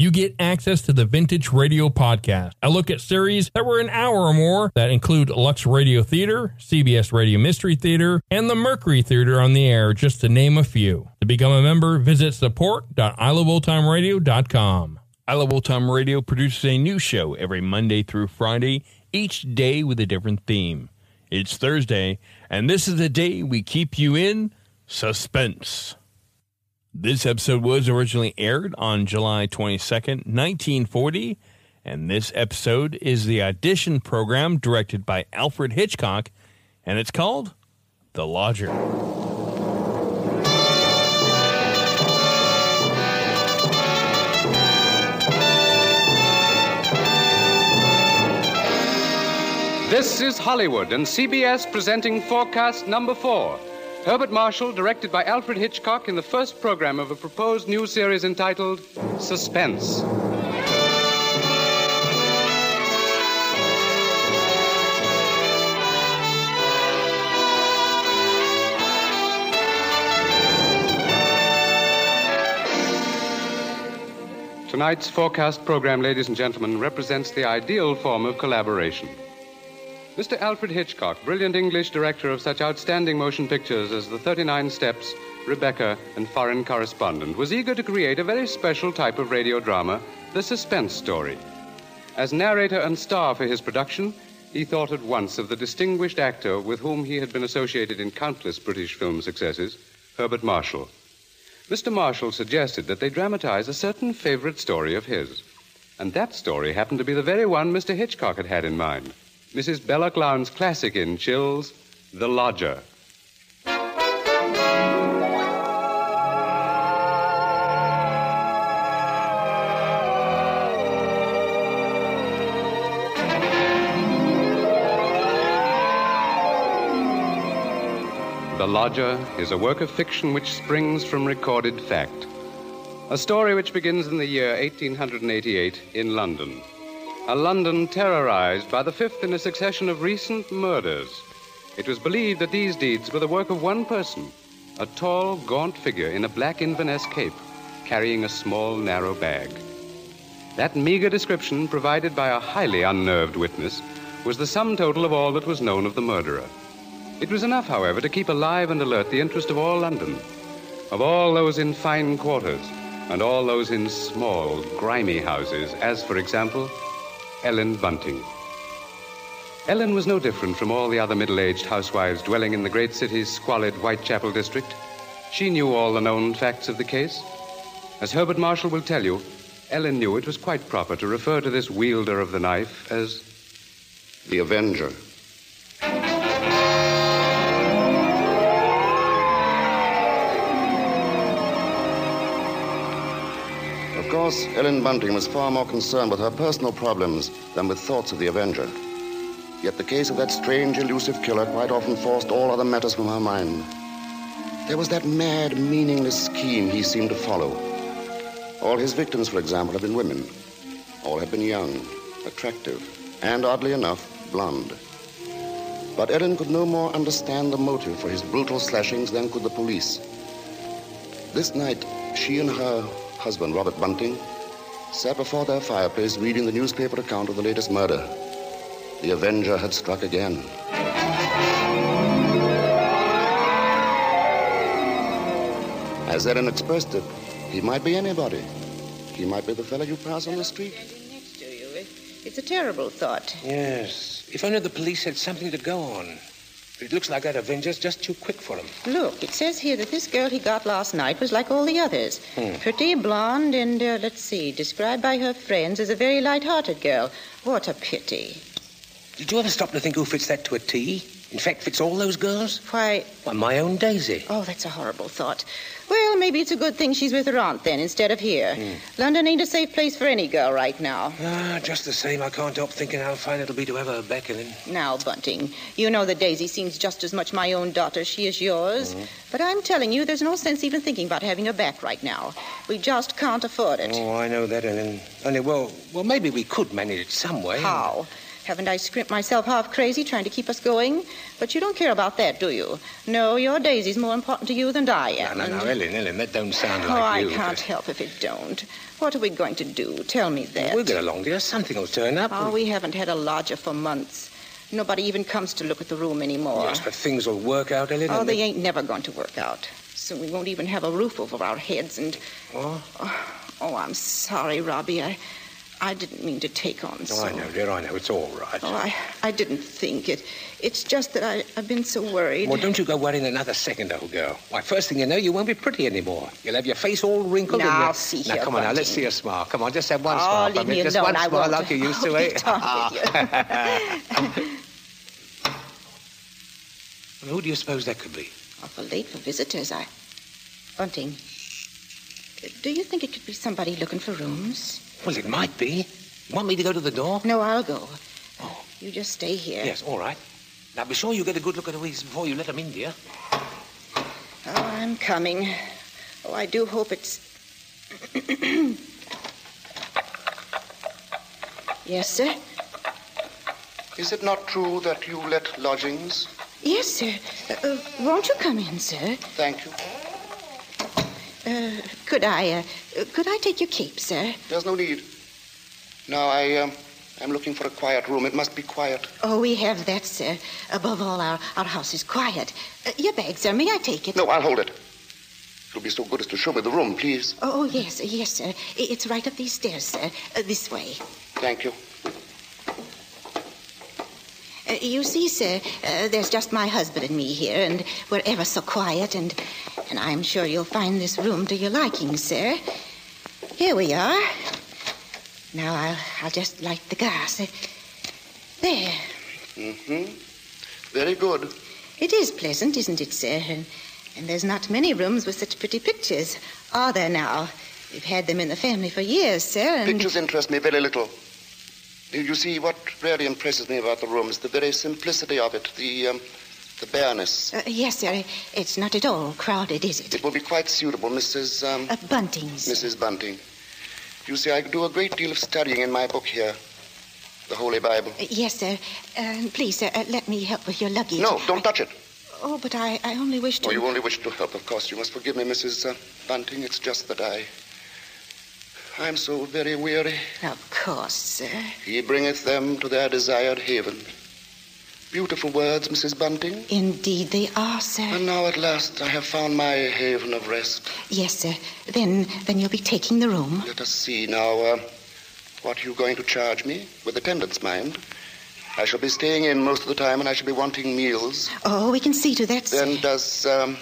you get access to the Vintage Radio Podcast. I look at series that were an hour or more that include Lux Radio Theater, CBS Radio Mystery Theater, and the Mercury Theater on the air, just to name a few. To become a member, visit support.iloveoldtimeradio.com. I Love Old Time Radio produces a new show every Monday through Friday, each day with a different theme. It's Thursday, and this is the day we keep you in suspense. This episode was originally aired on July 22nd, 1940, and this episode is the audition program directed by Alfred Hitchcock, and it's called The Lodger. This is Hollywood and CBS presenting forecast number four. Herbert Marshall, directed by Alfred Hitchcock in the first program of a proposed new series entitled Suspense. Tonight's forecast program, ladies and gentlemen, represents the ideal form of collaboration. Mr. Alfred Hitchcock, brilliant English director of such outstanding motion pictures as The 39 Steps, Rebecca, and Foreign Correspondent, was eager to create a very special type of radio drama, the suspense story. As narrator and star for his production, he thought at once of the distinguished actor with whom he had been associated in countless British film successes, Herbert Marshall. Mr. Marshall suggested that they dramatize a certain favorite story of his. And that story happened to be the very one Mr. Hitchcock had had in mind. Mrs. Belloc Lowndes' classic in Chills, The Lodger. The Lodger is a work of fiction which springs from recorded fact. A story which begins in the year 1888 in London. A London terrorized by the fifth in a succession of recent murders. It was believed that these deeds were the work of one person, a tall, gaunt figure in a black Inverness cape, carrying a small, narrow bag. That meager description, provided by a highly unnerved witness, was the sum total of all that was known of the murderer. It was enough, however, to keep alive and alert the interest of all London, of all those in fine quarters, and all those in small, grimy houses, as, for example, Ellen Bunting. Ellen was no different from all the other middle aged housewives dwelling in the great city's squalid Whitechapel district. She knew all the known facts of the case. As Herbert Marshall will tell you, Ellen knew it was quite proper to refer to this wielder of the knife as The Avenger. Course, Ellen Bunting was far more concerned with her personal problems than with thoughts of the Avenger. Yet the case of that strange, elusive killer quite often forced all other matters from her mind. There was that mad, meaningless scheme he seemed to follow. All his victims, for example, had been women. All had been young, attractive, and oddly enough, blonde. But Ellen could no more understand the motive for his brutal slashings than could the police. This night, she and her husband, Robert Bunting, sat before their fireplace reading the newspaper account of the latest murder. The Avenger had struck again. As Ellen expressed it, he might be anybody. He might be the fellow you pass on the street. Standing next to you. It's a terrible thought. Yes. If only the police had something to go on. It looks like that Avenger's just too quick for him. Look, it says here that this girl he got last night was like all the others. Pretty, blonde, and, uh, let's see, described by her friends as a very light-hearted girl. What a pity. Did you ever stop to think who fits that to a T? In fact, fits all those girls? Why, Why, my own Daisy. oh, that's a horrible thought. Well, maybe it's a good thing she's with her aunt then, instead of here. London ain't a safe place for any girl right now. Ah, just the same, I can't help thinking how fine it'll be to have her back in. Now, Bunting, you know that Daisy seems just as much my own daughter as she is yours. But I'm telling you, there's no sense even thinking about having her back right now. We just can't afford it. Oh, I know that, Ellen. Only, well, well, maybe we could manage it some way. How? Haven't I scrimped myself half crazy trying to keep us going? But you don't care about that, do you? No, your Daisy's more important to you than I No, am. no, no, and- Ellen, Ellen, that don't sound like Oh, like I can't help if it don't. What are we going to do? Tell me that. We'll get along, dear. Something will turn up. Oh, we haven't had a lodger for months. Nobody even comes to look at the room anymore. Yes, but things will work out, Ellen. Oh, they ain't never going to work out. Soon we won't even have a roof over our heads, and Oh? oh, I'm sorry, Robbie. I, I didn't mean to take on so. Oh, I know, dear, I know. It's all right. Oh, I, I didn't think it. It's just that I, I've been so worried. Well, don't you go worrying another second, old girl. Why, first thing you know, you won't be pretty anymore. You'll have your face all wrinkled. Now, and you- see now, here, come on, now, let's see a smile. Come on, just have one Oh, smile leave me. me Just alone. one I smile won't. like you used to, I'll eh? be done with Who do you suppose that could be? Awful late for visitors. I. Bunting. Do you think it could be somebody looking for rooms? Well, it might be. You want me to go to the door? No, I'll go. Oh. You just stay here. Yes, all right. Now, be sure you get a good look at Louise before you let them in, dear. Oh, I'm coming. Oh, I do hope it's. yes, sir. Is it not true that you let lodgings? Yes, sir. Uh, uh, won't you come in, sir? Thank you. Uh, could I, uh, could I take your cape, sir? There's no need. Now, I, um, I'm looking for a quiet room. It must be quiet. Oh, we have that, sir. Above all, our, our house is quiet. Uh, your bag, sir. May I take it? No, I'll hold it. You'll be so good as to show me the room, please. Oh, yes, yes, sir. It's right up these stairs, sir. Uh, this way. Thank you. Uh, you see, sir, uh, there's just my husband and me here, and we're ever so quiet, and and I'm sure you'll find this room to your liking, sir. Here we are. Now I'll I'll just light the gas. Uh, There. Mm-hmm. Very good. It is pleasant, isn't it, sir? And, and there's not many rooms with such pretty pictures, are there now? We've had them in the family for years, sir, and Pictures interest me very little. You you see, what really impresses me about the room is the very simplicity of it, the, um, the bareness. Uh, yes, sir. It's not at all crowded, is it? It will be quite suitable, Mrs. Um, Uh, Bunting's. Mrs. Bunting. You see, I do a great deal of studying in my book here, the Holy Bible. Uh, yes, sir. Uh, please, sir, uh, let me help with your luggage. No, don't touch it. Oh, but I, I only wish to. Oh, you only wish to help, of course. You must forgive me, Mrs. Uh, Bunting. It's just that I. I'm so very weary. Of course, sir. He bringeth them to their desired haven. Beautiful words, Mrs. Bunting. Indeed, they are, sir. And now at last I have found my haven of rest. Yes, sir. Then, then you'll be taking the room. Let us see now. Uh, what are you going to charge me? With attendance, mind. I shall be staying in most of the time, and I shall be wanting meals. Oh, we can see to that, sir. Then does um,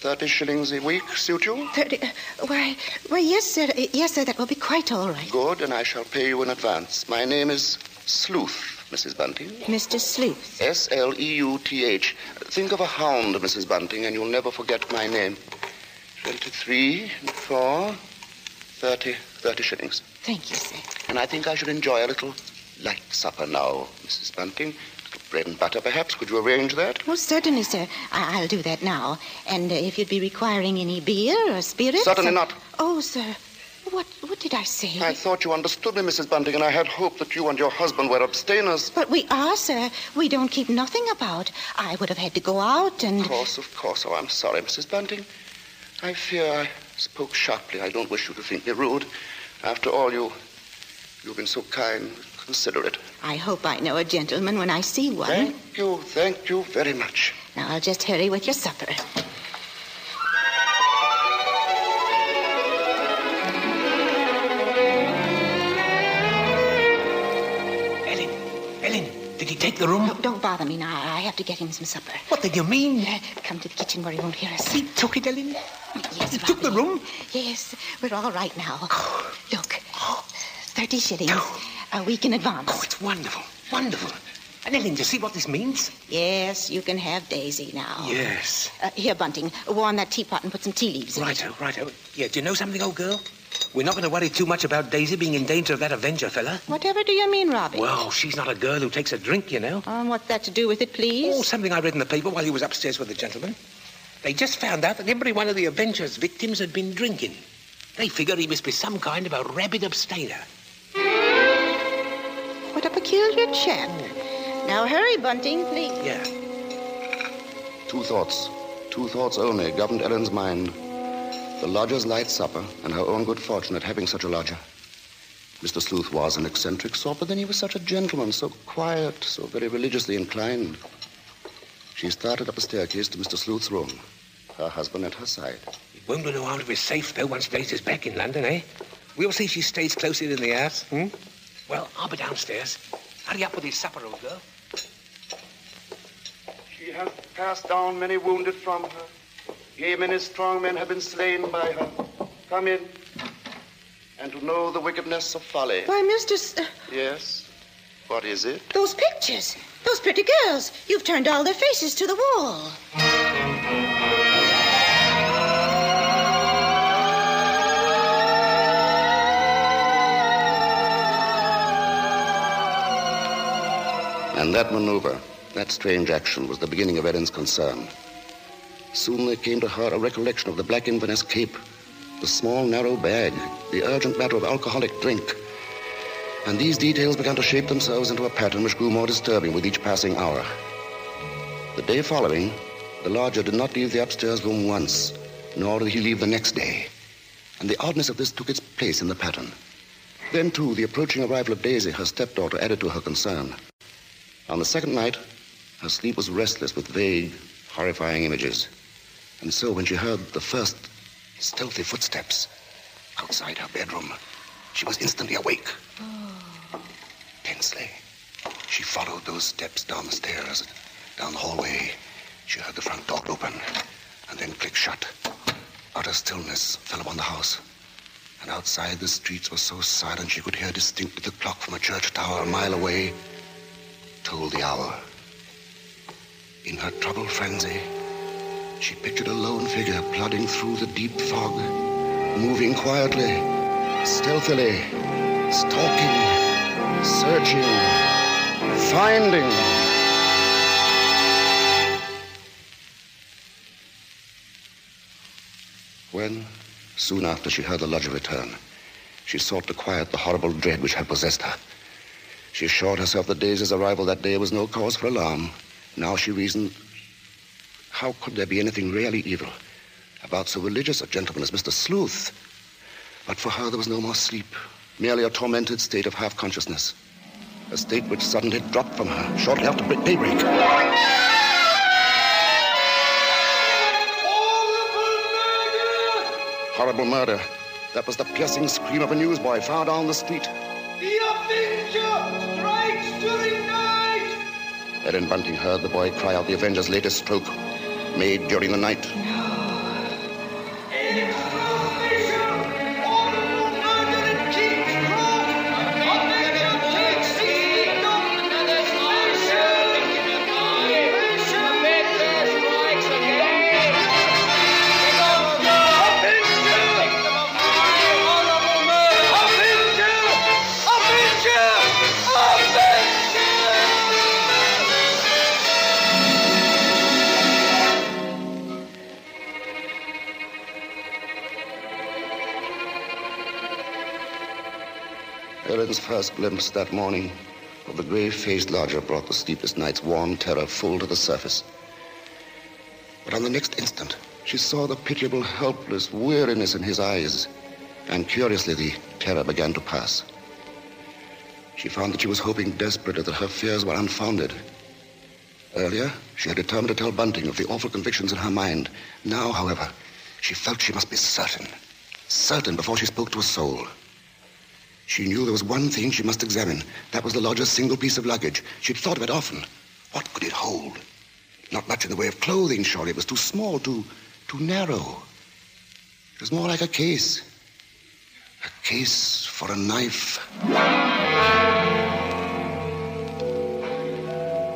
thirty shillings a week suit you? Thirty. uh, Why, why, yes, sir. Yes, sir. That will be quite all right. Good, and I shall pay you in advance. My name is Sleuth, Mrs. Bunting. Mr. Sleuth. S L E U T H. Think of a hound, Mrs. Bunting, and you'll never forget my name. Twenty-three, and four. four, thirty, thirty shillings. Thank you, sir. And I think I should enjoy a little light supper now, Mrs. Bunting. Bread and butter, perhaps. Could you arrange that? Well, certainly, sir. I- I'll do that now. And uh, if you'd be requiring any beer or spirits. Certainly not. Oh, sir. What what did I say? I thought you understood me, Mrs. Bunting, and I had hoped that you and your husband were abstainers. But we are, sir. We don't keep nothing about. I would have had to go out and. Of course, of course. Oh, I'm sorry, Mrs. Bunting. I fear I spoke sharply. I don't wish you to think me rude. After all, you, you've been so kind, considerate. I hope I know a gentleman when I see one. Thank you, thank you very much. Now I'll just hurry with your supper. The room? No, don't bother me now. I have to get him some supper. What did you mean? Uh, Come to the kitchen where he won't hear us. He took it, Ellen? Yes, He took the room? Yes, we're all right now. Look, 30 shillings. A week in advance. Oh, it's wonderful, wonderful. Ellen, do you see what this means? Yes, you can have Daisy now. Yes. Uh, here, Bunting, warm that teapot and put some tea leaves in it. Righto, righto. Yeah, do you know something, old girl? We're not going to worry too much about Daisy being in danger of that Avenger fella. Whatever do you mean, Robbie? Well, she's not a girl who takes a drink, you know. Um, what's that to do with it, please? Oh, something I read in the paper while he was upstairs with the gentleman. They just found out that every one of the Avenger's victims had been drinking. They figure he must be some kind of a rabid abstainer. What a peculiar chap. Now hurry, Bunting, please. Yeah. Two thoughts, two thoughts only governed Ellen's mind. The lodger's light supper and her own good fortune at having such a lodger. Mr. Sleuth was an eccentric sort, but then he was such a gentleman, so quiet, so very religiously inclined. She started up a staircase to Mr. Sleuth's room, her husband at her side. It won't do no harm to be safe, though, once Daisy's back in London, eh? We'll see she stays closer in the house, hmm? Well, I'll be downstairs. Hurry up with your supper, old girl. Cast down many wounded from her. Yea, many strong men have been slain by her. Come in. And to know the wickedness of folly. Why, Mr. S- Yes. What is it? those pictures. Those pretty girls. You've turned all their faces to the wall. And that maneuver, that strange action, was the beginning of Ellen's concern. Soon there came to her a recollection of the black Inverness cape, the small, narrow bag, the urgent matter of alcoholic drink. And these details began to shape themselves into a pattern which grew more disturbing with each passing hour. The day following, the lodger did not leave the upstairs room once, nor did he leave the next day. And the oddness of this took its place in the pattern. Then, too, the approaching arrival of Daisy, her stepdaughter, added to her concern. On the second night, her sleep was restless with vague, horrifying images. And so, when she heard the first stealthy footsteps outside her bedroom, she was instantly awake. Oh. Tensely, she followed those steps down the stairs, down the hallway. She heard the front door open and then click shut. Utter stillness fell upon the house. And outside, the streets were so silent she could hear distinctly the clock from a church tower a mile away toll the hour. In her troubled frenzy, she pictured a lone figure plodding through the deep fog, moving quietly, stealthily, stalking, searching, finding. When, soon after she heard the lodger return, she sought to quiet the horrible dread which had possessed her. She assured herself that Daisy's arrival that day was no cause for alarm. Now she reasoned, how could there be anything really evil about so religious a gentleman as Mr. Sleuth? But for her there was no more sleep, merely a tormented state of half consciousness. A state which suddenly dropped from her shortly after break- daybreak. Horrible murder. That was the piercing scream of a newsboy far down the street. The Avenger strikes during night! Ellen Bunting heard the boy cry out the Avenger's latest stroke, made during the night. Information! Ellen's first glimpse that morning of the grave-faced lodger brought the sleepless night's warm terror full to the surface. But on the next instant, she saw the pitiable, helpless weariness in his eyes, and curiously, the terror began to pass. She found that she was hoping desperately that her fears were unfounded. Earlier, she had determined to tell Bunting of the awful convictions in her mind. Now, however, she felt she must be certain. Certain before she spoke to a soul. She knew there was one thing she must examine. That was the lodger's single piece of luggage. She'd thought of it often. What could it hold? Not much in the way of clothing, surely. It was too small, too, too narrow. It was more like a case. A case for a knife.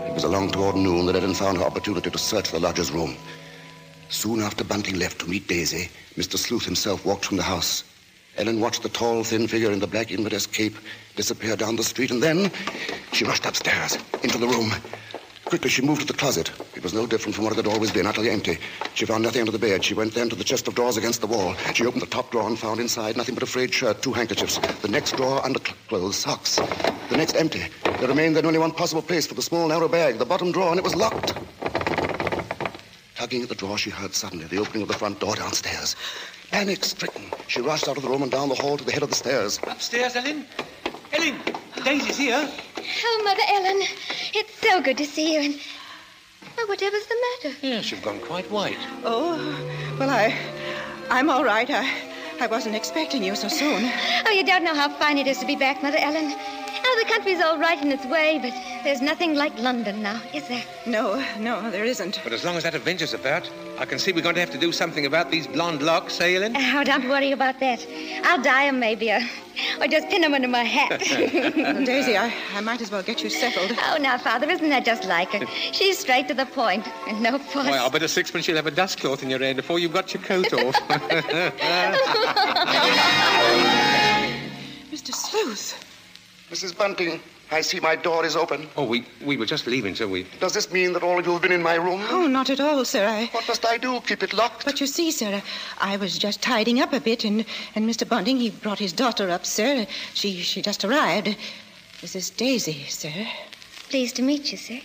It was along toward noon that Ellen found her opportunity to search the lodger's room. Soon after Bunting left to meet Daisy, Mr. Sleuth himself walked from the house. Ellen watched the tall, thin figure in the black Inverness cape disappear down the street, and then she rushed upstairs into the room. Quickly, she moved to the closet. It was no different from what it had always been, utterly empty. She found nothing under the bed. She went then to the chest of drawers against the wall. She opened the top drawer and found inside nothing but a frayed shirt, two handkerchiefs. The next drawer, underclothes, socks. The next empty. There remained then only one possible place for the small, narrow bag, the bottom drawer, and it was locked. Tugging at the drawer, she heard suddenly the opening of the front door downstairs. Panic stricken, she rushed out of the room and down the hall to the head of the stairs. Upstairs, Ellen? Ellen, Daisy's here. Oh, Mother Ellen, it's so good to see you. And oh, whatever's the matter? Yes, you've gone quite white. Oh, well, I, I'm all right. I, I wasn't expecting you so soon. Oh, you don't know how fine it is to be back, Mother Ellen. Oh, the country's all right in its way, but there's nothing like London now, is there? No, no, there isn't. But as long as that Avenger's about, I can see we're going to have to do something about these blonde locks, eh, Ellen? Oh, don't worry about that. I'll dye 'em maybe, or, or just pin 'em under my hat. Daisy, I, I might as well get you settled. oh, now, Father, isn't that just like her? She's straight to the point, and no fuss. Why, I'll bet a sixpence you'll have a dust cloth in your hair before you've got your coat off. Mr. Sleuth. Mrs. Bunting, I see my door is open. oh, we, we were just leaving, so we... Does this mean that all of you have been in my room? Oh, not at all, sir. I. What must I do? Keep it locked? But you see, sir, I was just tidying up a bit, and, and Mr. Bunting, he brought his daughter up, sir. She she just arrived. This is Daisy, sir. Pleased to meet you, sir.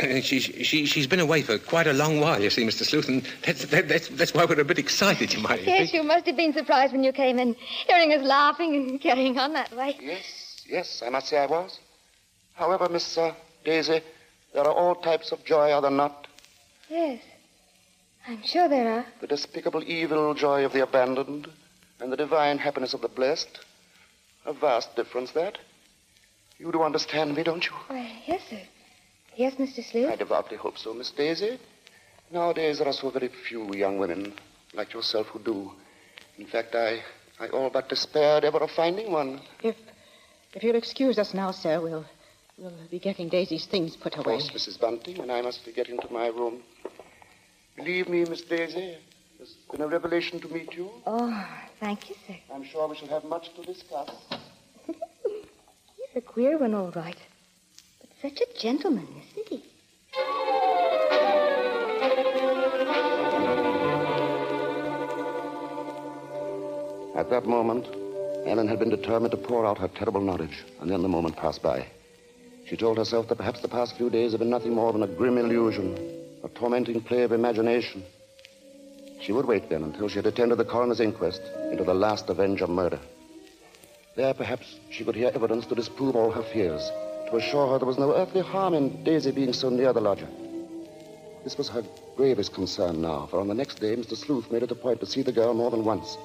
Uh, she, she, she's been away for quite a long while, you see, Mr. Sleuth, and that's, that, that's, that's why we're a bit excited, you might Yes, think. you must have been surprised when you came in, hearing us laughing and carrying on that way. Yes, yes, I must say I was. However, Miss uh, Daisy, there are all types of joy, are there not? Yes, I'm sure there are. The despicable evil joy of the abandoned and the divine happiness of the blessed. A vast difference, that. You do understand me, don't you? Why, yes, sir. Yes, Mr. I devoutly hope so, Miss Daisy. Nowadays, there are so very few young women like yourself who do. In fact, I, I all but despaired ever of finding one. If if you'll excuse us now, sir, we'll we'll be getting Daisy's things put Of away. course, Mrs. Bunting, and I must be getting to my room. Believe me, Miss Daisy, it's been a revelation to meet you. Oh, thank you, sir. I'm sure we shall have much to discuss. He's a queer one, all right. But such a gentleman, isn't he? At that moment, Ellen had been determined to pour out her terrible knowledge, and then the moment passed by. She told herself that perhaps the past few days had been nothing more than a grim illusion, a tormenting play of imagination. She would wait then until she had attended the coroner's inquest into the last Avenger murder. There, perhaps, she could hear evidence to disprove all her fears, to assure her there was no earthly harm in Daisy being so near the lodger. This was her gravest concern now, for on the next day, Mr. Sleuth made it a point to see the girl more than once.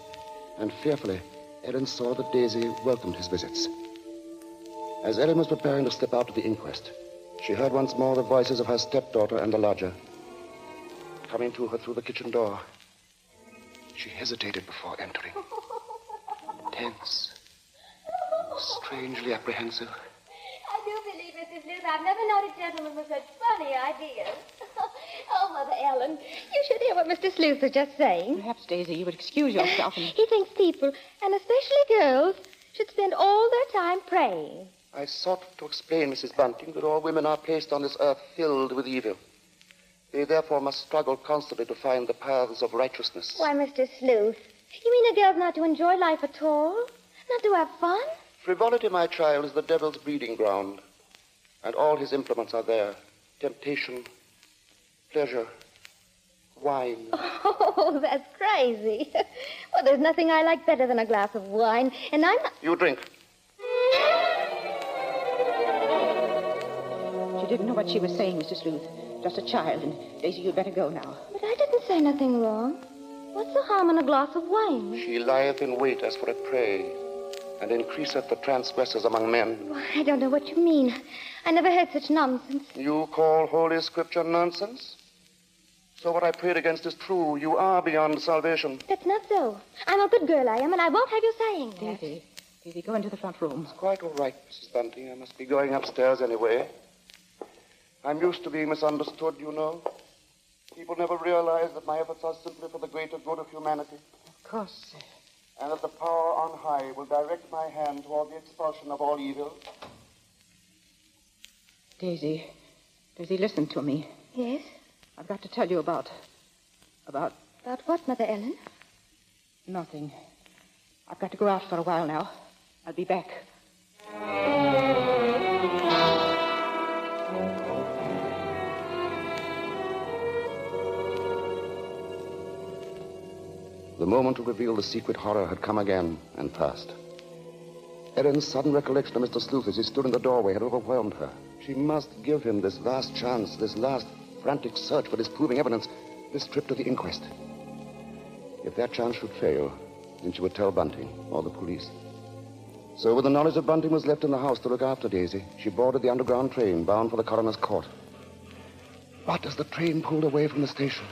And fearfully, Ellen saw that Daisy welcomed his visits. As Ellen was preparing to step out to the inquest, she heard once more the voices of her stepdaughter and the lodger coming to her through the kitchen door. She hesitated before entering, tense, strangely apprehensive. I do believe, Mrs. Sleuth, I've never known a gentleman with such funny ideas. Oh, Mother Ellen, you should hear what Mr. Sleuth was just saying. Perhaps, Daisy, you would excuse yourself and He thinks people, and especially girls, should spend all their time praying. I sought to explain, Mrs. Bunting, that all women are placed on this earth filled with evil. They therefore must struggle constantly to find the paths of righteousness. Why, Mr. Sleuth, you mean a girl's not to enjoy life at all? Not to have fun? Frivolity, my child, is the devil's breeding ground, and all his implements are there temptation, pleasure, wine. Oh, that's crazy. Well, there's nothing I like better than a glass of wine, and I'm not. You drink. She didn't know what she was saying, Mr. Sleuth. Just a child, and Daisy, you'd better go now. But I didn't say nothing wrong. What's the harm in a glass of wine? She lieth in wait as for a prey, and increaseth the transgressors among men. Why, I don't know what you mean. I never heard such nonsense. You call Holy Scripture nonsense? So what I prayed against is true. You are beyond salvation. That's not so. I'm a good girl, I am, and I won't have you saying that. Daisy, Daisy, go into the front room. It's quite all right, Mrs. Bunting. I must be going upstairs anyway. I'm used to being misunderstood, you know. People never realize that my efforts are simply for the greater good of humanity, Of course, sir. and that the power on high will direct my hand toward the expulsion of all evil. Daisy, Daisy, listen to me. Yes? I've got to tell you about. about About what, Mother Ellen? nothing. I've got to go out for a while now. I'll be back. The moment to reveal the secret horror had come again and passed. Ellen's sudden recollection of Mr. Sleuth as he stood in the doorway had overwhelmed her. She must give him this last chance, this last frantic search for disproving evidence, this trip to the inquest. If that chance should fail, then she would tell Bunting or the police. So, with the knowledge that Bunting was left in the house to look after Daisy, she boarded the underground train bound for the coroner's court. But as the train pulled away from the station,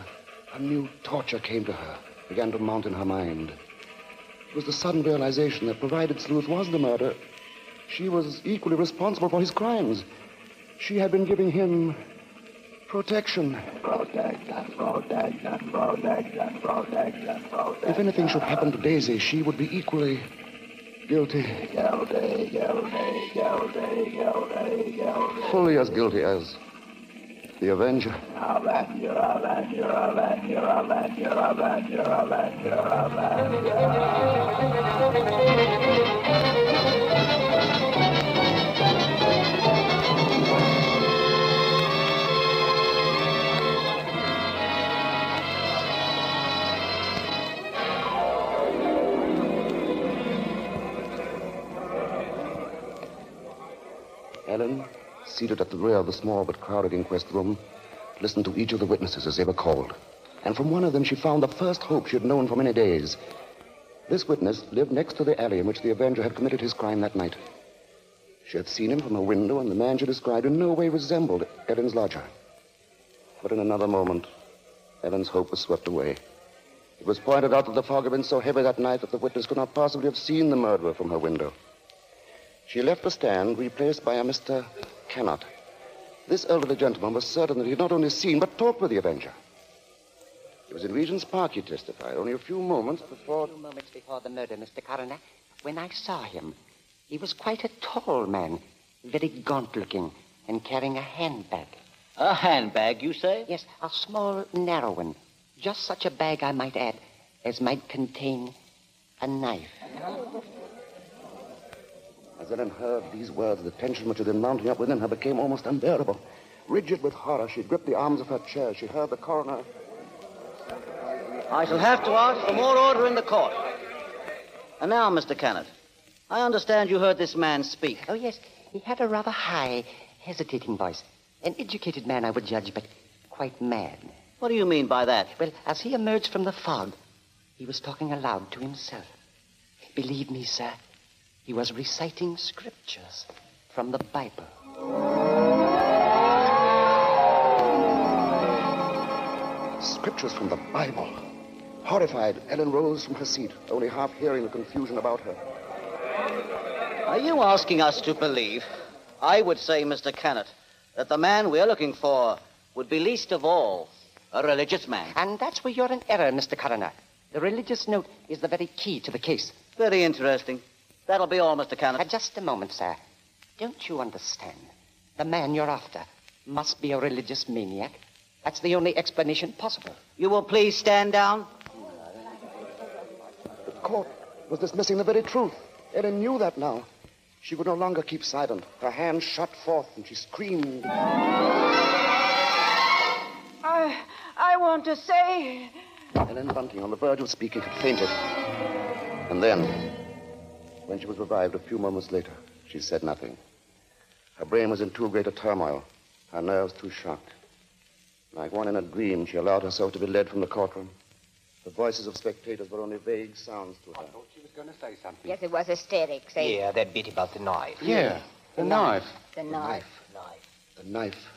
a new torture came to her, began to mount in her mind. It was the sudden realization that provided Sleuth was the murderer, she was equally responsible for his crimes. She had been giving him protection. Protection, protection, protection, protection, protection. If anything should happen to Daisy, she would be equally guilty. Guilty, guilty, guilty, guilty, guilty. Fully as guilty as the Avenger. Avenger, Avenger, Avenger, Avenger, Avenger, Avenger, Avenger. Ellen, seated at the rear of the small but crowded inquest room, listened to each of the witnesses as they were called. And from one of them, she found the first hope she had known for many days. This witness lived next to the alley in which the Avenger had committed his crime that night. She had seen him from her window, and the man she described in no way resembled Ellen's lodger. But in another moment, Ellen's hope was swept away. It was pointed out that the fog had been so heavy that night that the witness could not possibly have seen the murderer from her window. She left the stand, replaced by a Mr. Kennett. This elderly gentleman was certain that he had not only seen, but talked with the Avenger. It was in Regent's Park, he testified, only a few moments before. A few moments before the murder, Mr. Coroner, when I saw him, he was quite a tall man, very gaunt looking, and carrying a handbag. A handbag, you say? Yes, a small, narrow one. Just such a bag, I might add, as might contain a knife. As Ellen heard these words, the tension which had been mounting up within her became almost unbearable. Rigid with horror, she gripped the arms of her chair. She heard the coroner. I shall have to ask for more order in the court. And now, Mr. Kennett, I understand you heard this man speak. Oh, yes, he had a rather high, hesitating voice. An educated man, I would judge, but quite mad. What do you mean by that? Well, as he emerged from the fog, he was talking aloud to himself. Believe me, sir, he was reciting scriptures from the Bible. Scriptures from the Bible. Horrified, Ellen rose from her seat, only half hearing the confusion about her. Are you asking us to believe? I would say, Mr. Kennett, that the man we're looking for would be least of all a religious man. And that's where you're in error, Mr. Coroner. The religious note is the very key to the case. Very interesting. That'll be all, Mr. Kennett. Uh, just a moment, sir. Don't you understand? The man you're after must be a religious maniac. That's the only explanation possible. You will please stand down. The court was dismissing the very truth. Ellen knew that now. She could no longer keep silent. Her hand shot forth, and she screamed. I, I want to say. Ellen Bunting, on the verge of speaking, had fainted. And then, when she was revived a few moments later, she said nothing. Her brain was in too great a turmoil, her nerves too shocked. Like one in a dream, she allowed herself to be led from the courtroom. The voices of spectators were only vague sounds to her. I thought she was going to say something. Yes, it was hysterics. Eh? Yeah, that bit about the knife. Yeah, the knife. The knife. The Knife. The knife.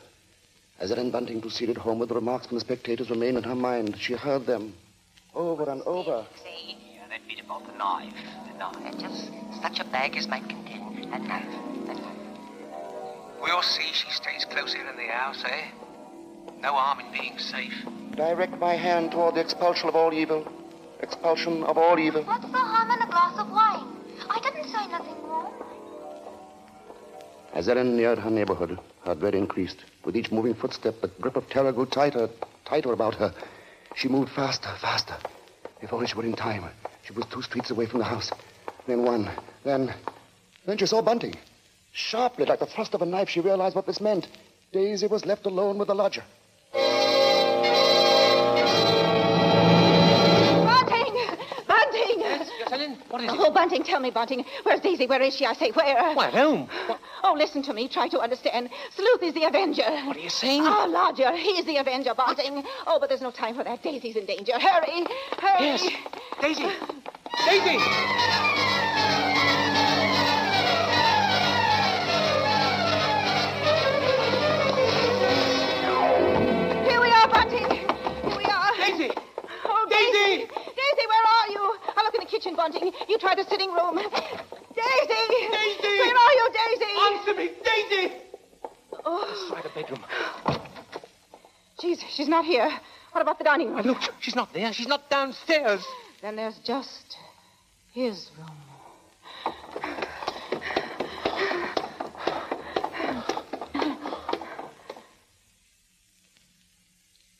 As Ellen Bunting proceeded homeward, the remarks from the spectators remained in her mind. She heard them over and over. See, yeah, that bit about the knife. The knife. And just such a bag as might contain that knife. That knife. We'll see she stays close in in the house, eh? No harm in being safe. Direct my hand toward the expulsion of all evil. Expulsion of all evil. What's the harm in a glass of wine? I didn't say nothing wrong. As Ellen neared her neighborhood, her dread increased. With each moving footstep, the grip of terror grew tighter, tighter about her. She moved faster, faster. If only she were in time. She was two streets away from the house. Then one. Then. Then she saw Bunting. Sharply, like the thrust of a knife, she realized what this meant. Daisy was left alone with the lodger. Bunting! Bunting! Yes, Ellen, what is it? Oh, Bunting, tell me, Bunting. Where's Daisy? Where is she? I say, where? Why, at home. What, Oh, listen to me. Try to understand. Sleuth is the Avenger. what are you saying? Oh, Lodger, he's the Avenger, Bunting. Oh, but there's no time for that. Daisy's in danger. Hurry! Hurry! Yes. Daisy! Daisy! Here we are, Bunting. Here we are. Daisy! Oh, Daisy! Daisy, where are you? I look in the kitchen, Bunting. You try the sitting room. Daisy! Daisy! Where are you, Daisy? Answer me, Daisy! Oh, Try the bedroom. she's, she's not here. What about the dining room? Look, she's not there. She's not downstairs. Then there's just his room.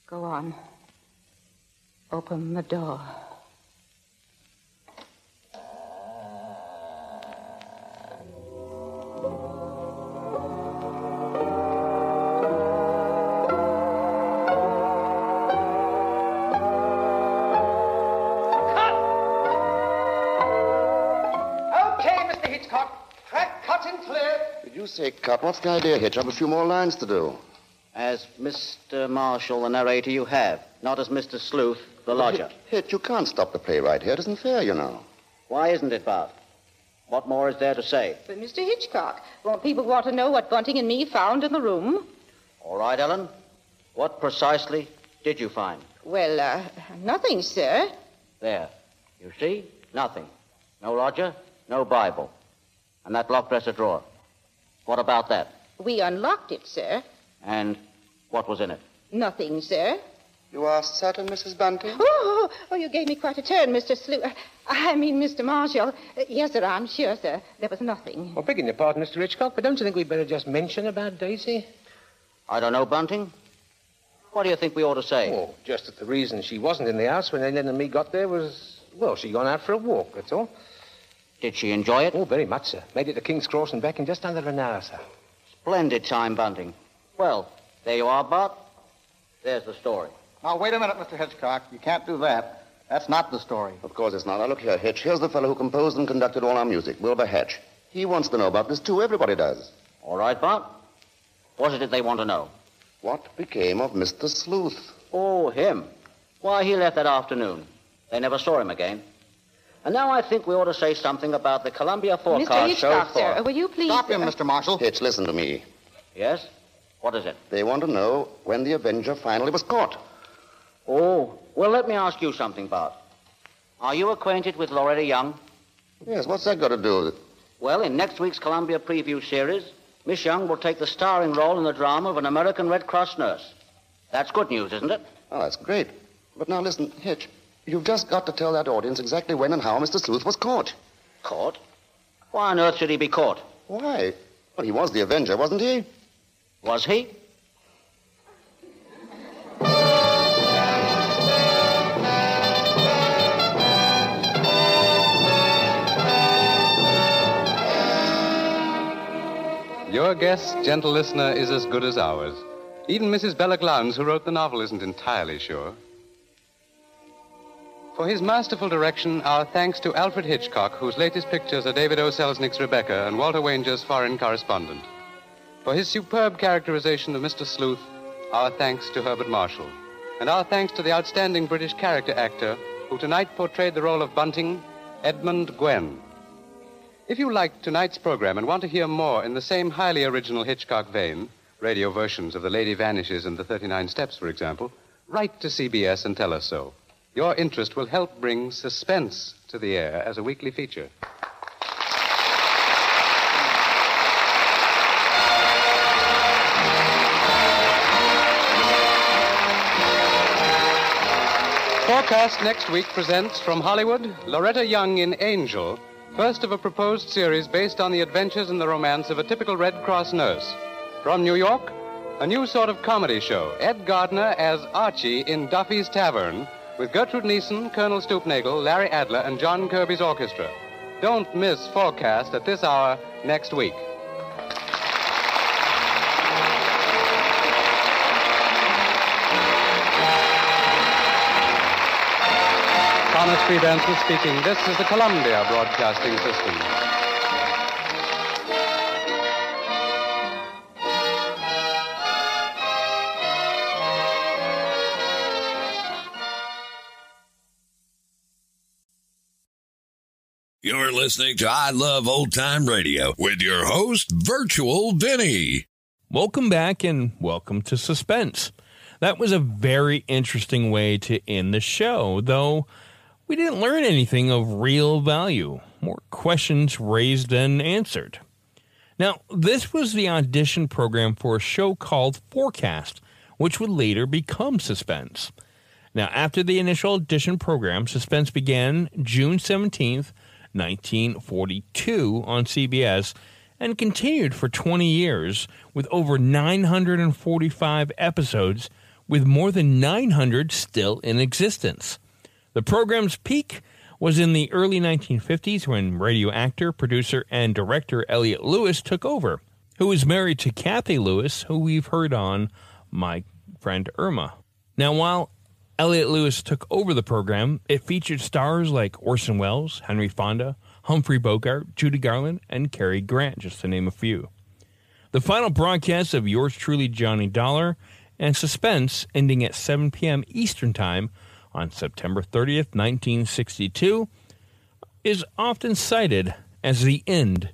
Go on. Open the door. Did you cut? What's the idea, Hitch? I've a few more lines to do. As Mr. Marshall, the narrator, you have, not as Mr. Sleuth, the lodger. Hitch, you can't stop the play right here. It isn't fair, you know. Why isn't it, Bart? What more is there to say? But, Mr. Hitchcock, won't people want to know what Bunting and me found in the room? All right, Ellen. What precisely did you find? Well, uh, nothing, sir. There. You see? Nothing. No lodger, no Bible. And that locked dresser drawer. What about that? We unlocked it, sir. And what was in it? Nothing, sir. You are certain, Mrs. Bunting? Oh, oh, you gave me quite a turn, Mr. Slew. I mean, Mr. Marshall. Uh, yes, sir, I'm sure, sir. There was nothing. Well, begging your pardon, Mr. Hitchcock, but don't you think we'd better just mention about Daisy? I don't know, Bunting. What do you think we ought to say? Oh, just that the reason she wasn't in the house when Ellen and me got there was, well, she'd gone out for a walk, that's all. Did she enjoy it? Oh, very much, sir. Made it to King's Cross and back in just under an hour, sir. Splendid time, Bunting. Well, there you are, Bart. There's the story. Now, wait a minute, Mr. Hitchcock. You can't do that. That's not the story. Of course it's not. Now, look here, Hitch. Here's the fellow who composed and conducted all our music, Wilbur Hatch. He wants to know about this, too. Everybody does. All right, Bart. What is it they want to know? What became of Mr. Sleuth? Oh, him. Why, he left that afternoon. They never saw him again. And now I think we ought to say something about the Columbia Mr. forecast so Hitchcock, far. sir, will you please... Stop him, uh, Mr. Marshall. Hitch, listen to me. Yes? What is it? They want to know when the Avenger finally was caught. Oh, well, let me ask you something, Bart. Are you acquainted with Loretta Young? Yes, what's that got to do with it? Well, in next week's Columbia Preview series, Miss Young will take the starring role in the drama of an American Red Cross nurse. That's good news, isn't it? Oh, that's great. But now listen, Hitch. You've just got to tell that audience exactly when and how Mr. Sleuth was caught. Caught? Why on earth should he be caught? Why? Well, he was the Avenger, wasn't he? Was he? Your guess, gentle listener, is as good as ours. Even Mrs. Belloc Lowndes, who wrote the novel, isn't entirely sure. For his masterful direction, our thanks to Alfred Hitchcock, whose latest pictures are David O. Selznick's Rebecca and Walter Wanger's Foreign Correspondent. For his superb characterization of Mr. Sleuth, our thanks to Herbert Marshall. And our thanks to the outstanding British character actor who tonight portrayed the role of Bunting, Edmund Gwenn. If you liked tonight's program and want to hear more in the same highly original Hitchcock vein, radio versions of The Lady Vanishes and The 39 Steps, for example, write to CBS and tell us so. Your interest will help bring suspense to the air as a weekly feature. Forecast next week presents from Hollywood Loretta Young in Angel, first of a proposed series based on the adventures and the romance of a typical Red Cross nurse. From New York, a new sort of comedy show. Ed Gardner as Archie in Duffy's Tavern, with Gertrude Niesen, Colonel Stoopnagle, Larry Adler, and John Kirby's orchestra. Don't miss Forecast at this hour next week. Thomas P. Benson speaking. This is the Columbia Broadcasting System. Listening to I Love Old Time Radio with your host, Virtual Vinny. Welcome back and welcome to Suspense. That was a very interesting way to end the show, though we didn't learn anything of real value. More questions raised than answered. Now, this was the audition program for a show called Forecast, which would later become Suspense. Now, after the initial audition program, Suspense began June 17th, 1942 on CBS and continued for 20 years with over 945 episodes, with more than 900 still in existence. The program's peak was in the early 1950s when radio actor, producer, and director Elliot Lewis took over, who was married to Cathy Lewis, who we've heard on My Friend Irma. Now, while Elliot Lewis took over the program, it featured stars like Orson Welles, Henry Fonda, Humphrey Bogart, Judy Garland, and Cary Grant, just to name a few. The final broadcast of Yours Truly, Johnny Dollar, and Suspense, ending at 7 p.m. Eastern Time on September 30th, 1962, is often cited as the end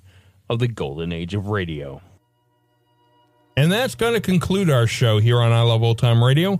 of the golden age of radio. And that's going to conclude our show here on I Love Old Time Radio.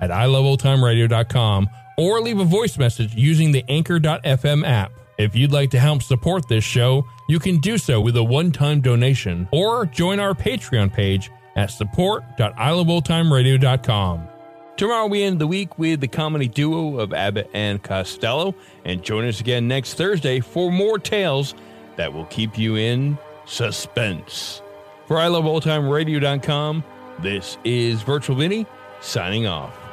at iloveoldtimeradio.com or leave a voice message using the Anchor.fm app. If you'd like to help support this show, you can do so with a one-time donation or join our Patreon page at support.iloveoldtimeradio.com. Tomorrow we end the week with the comedy duo of Abbott and Costello, and join us again next Thursday for more tales that will keep you in suspense. For iloveoldtimeradio.com, this is Virtual Vinny signing off.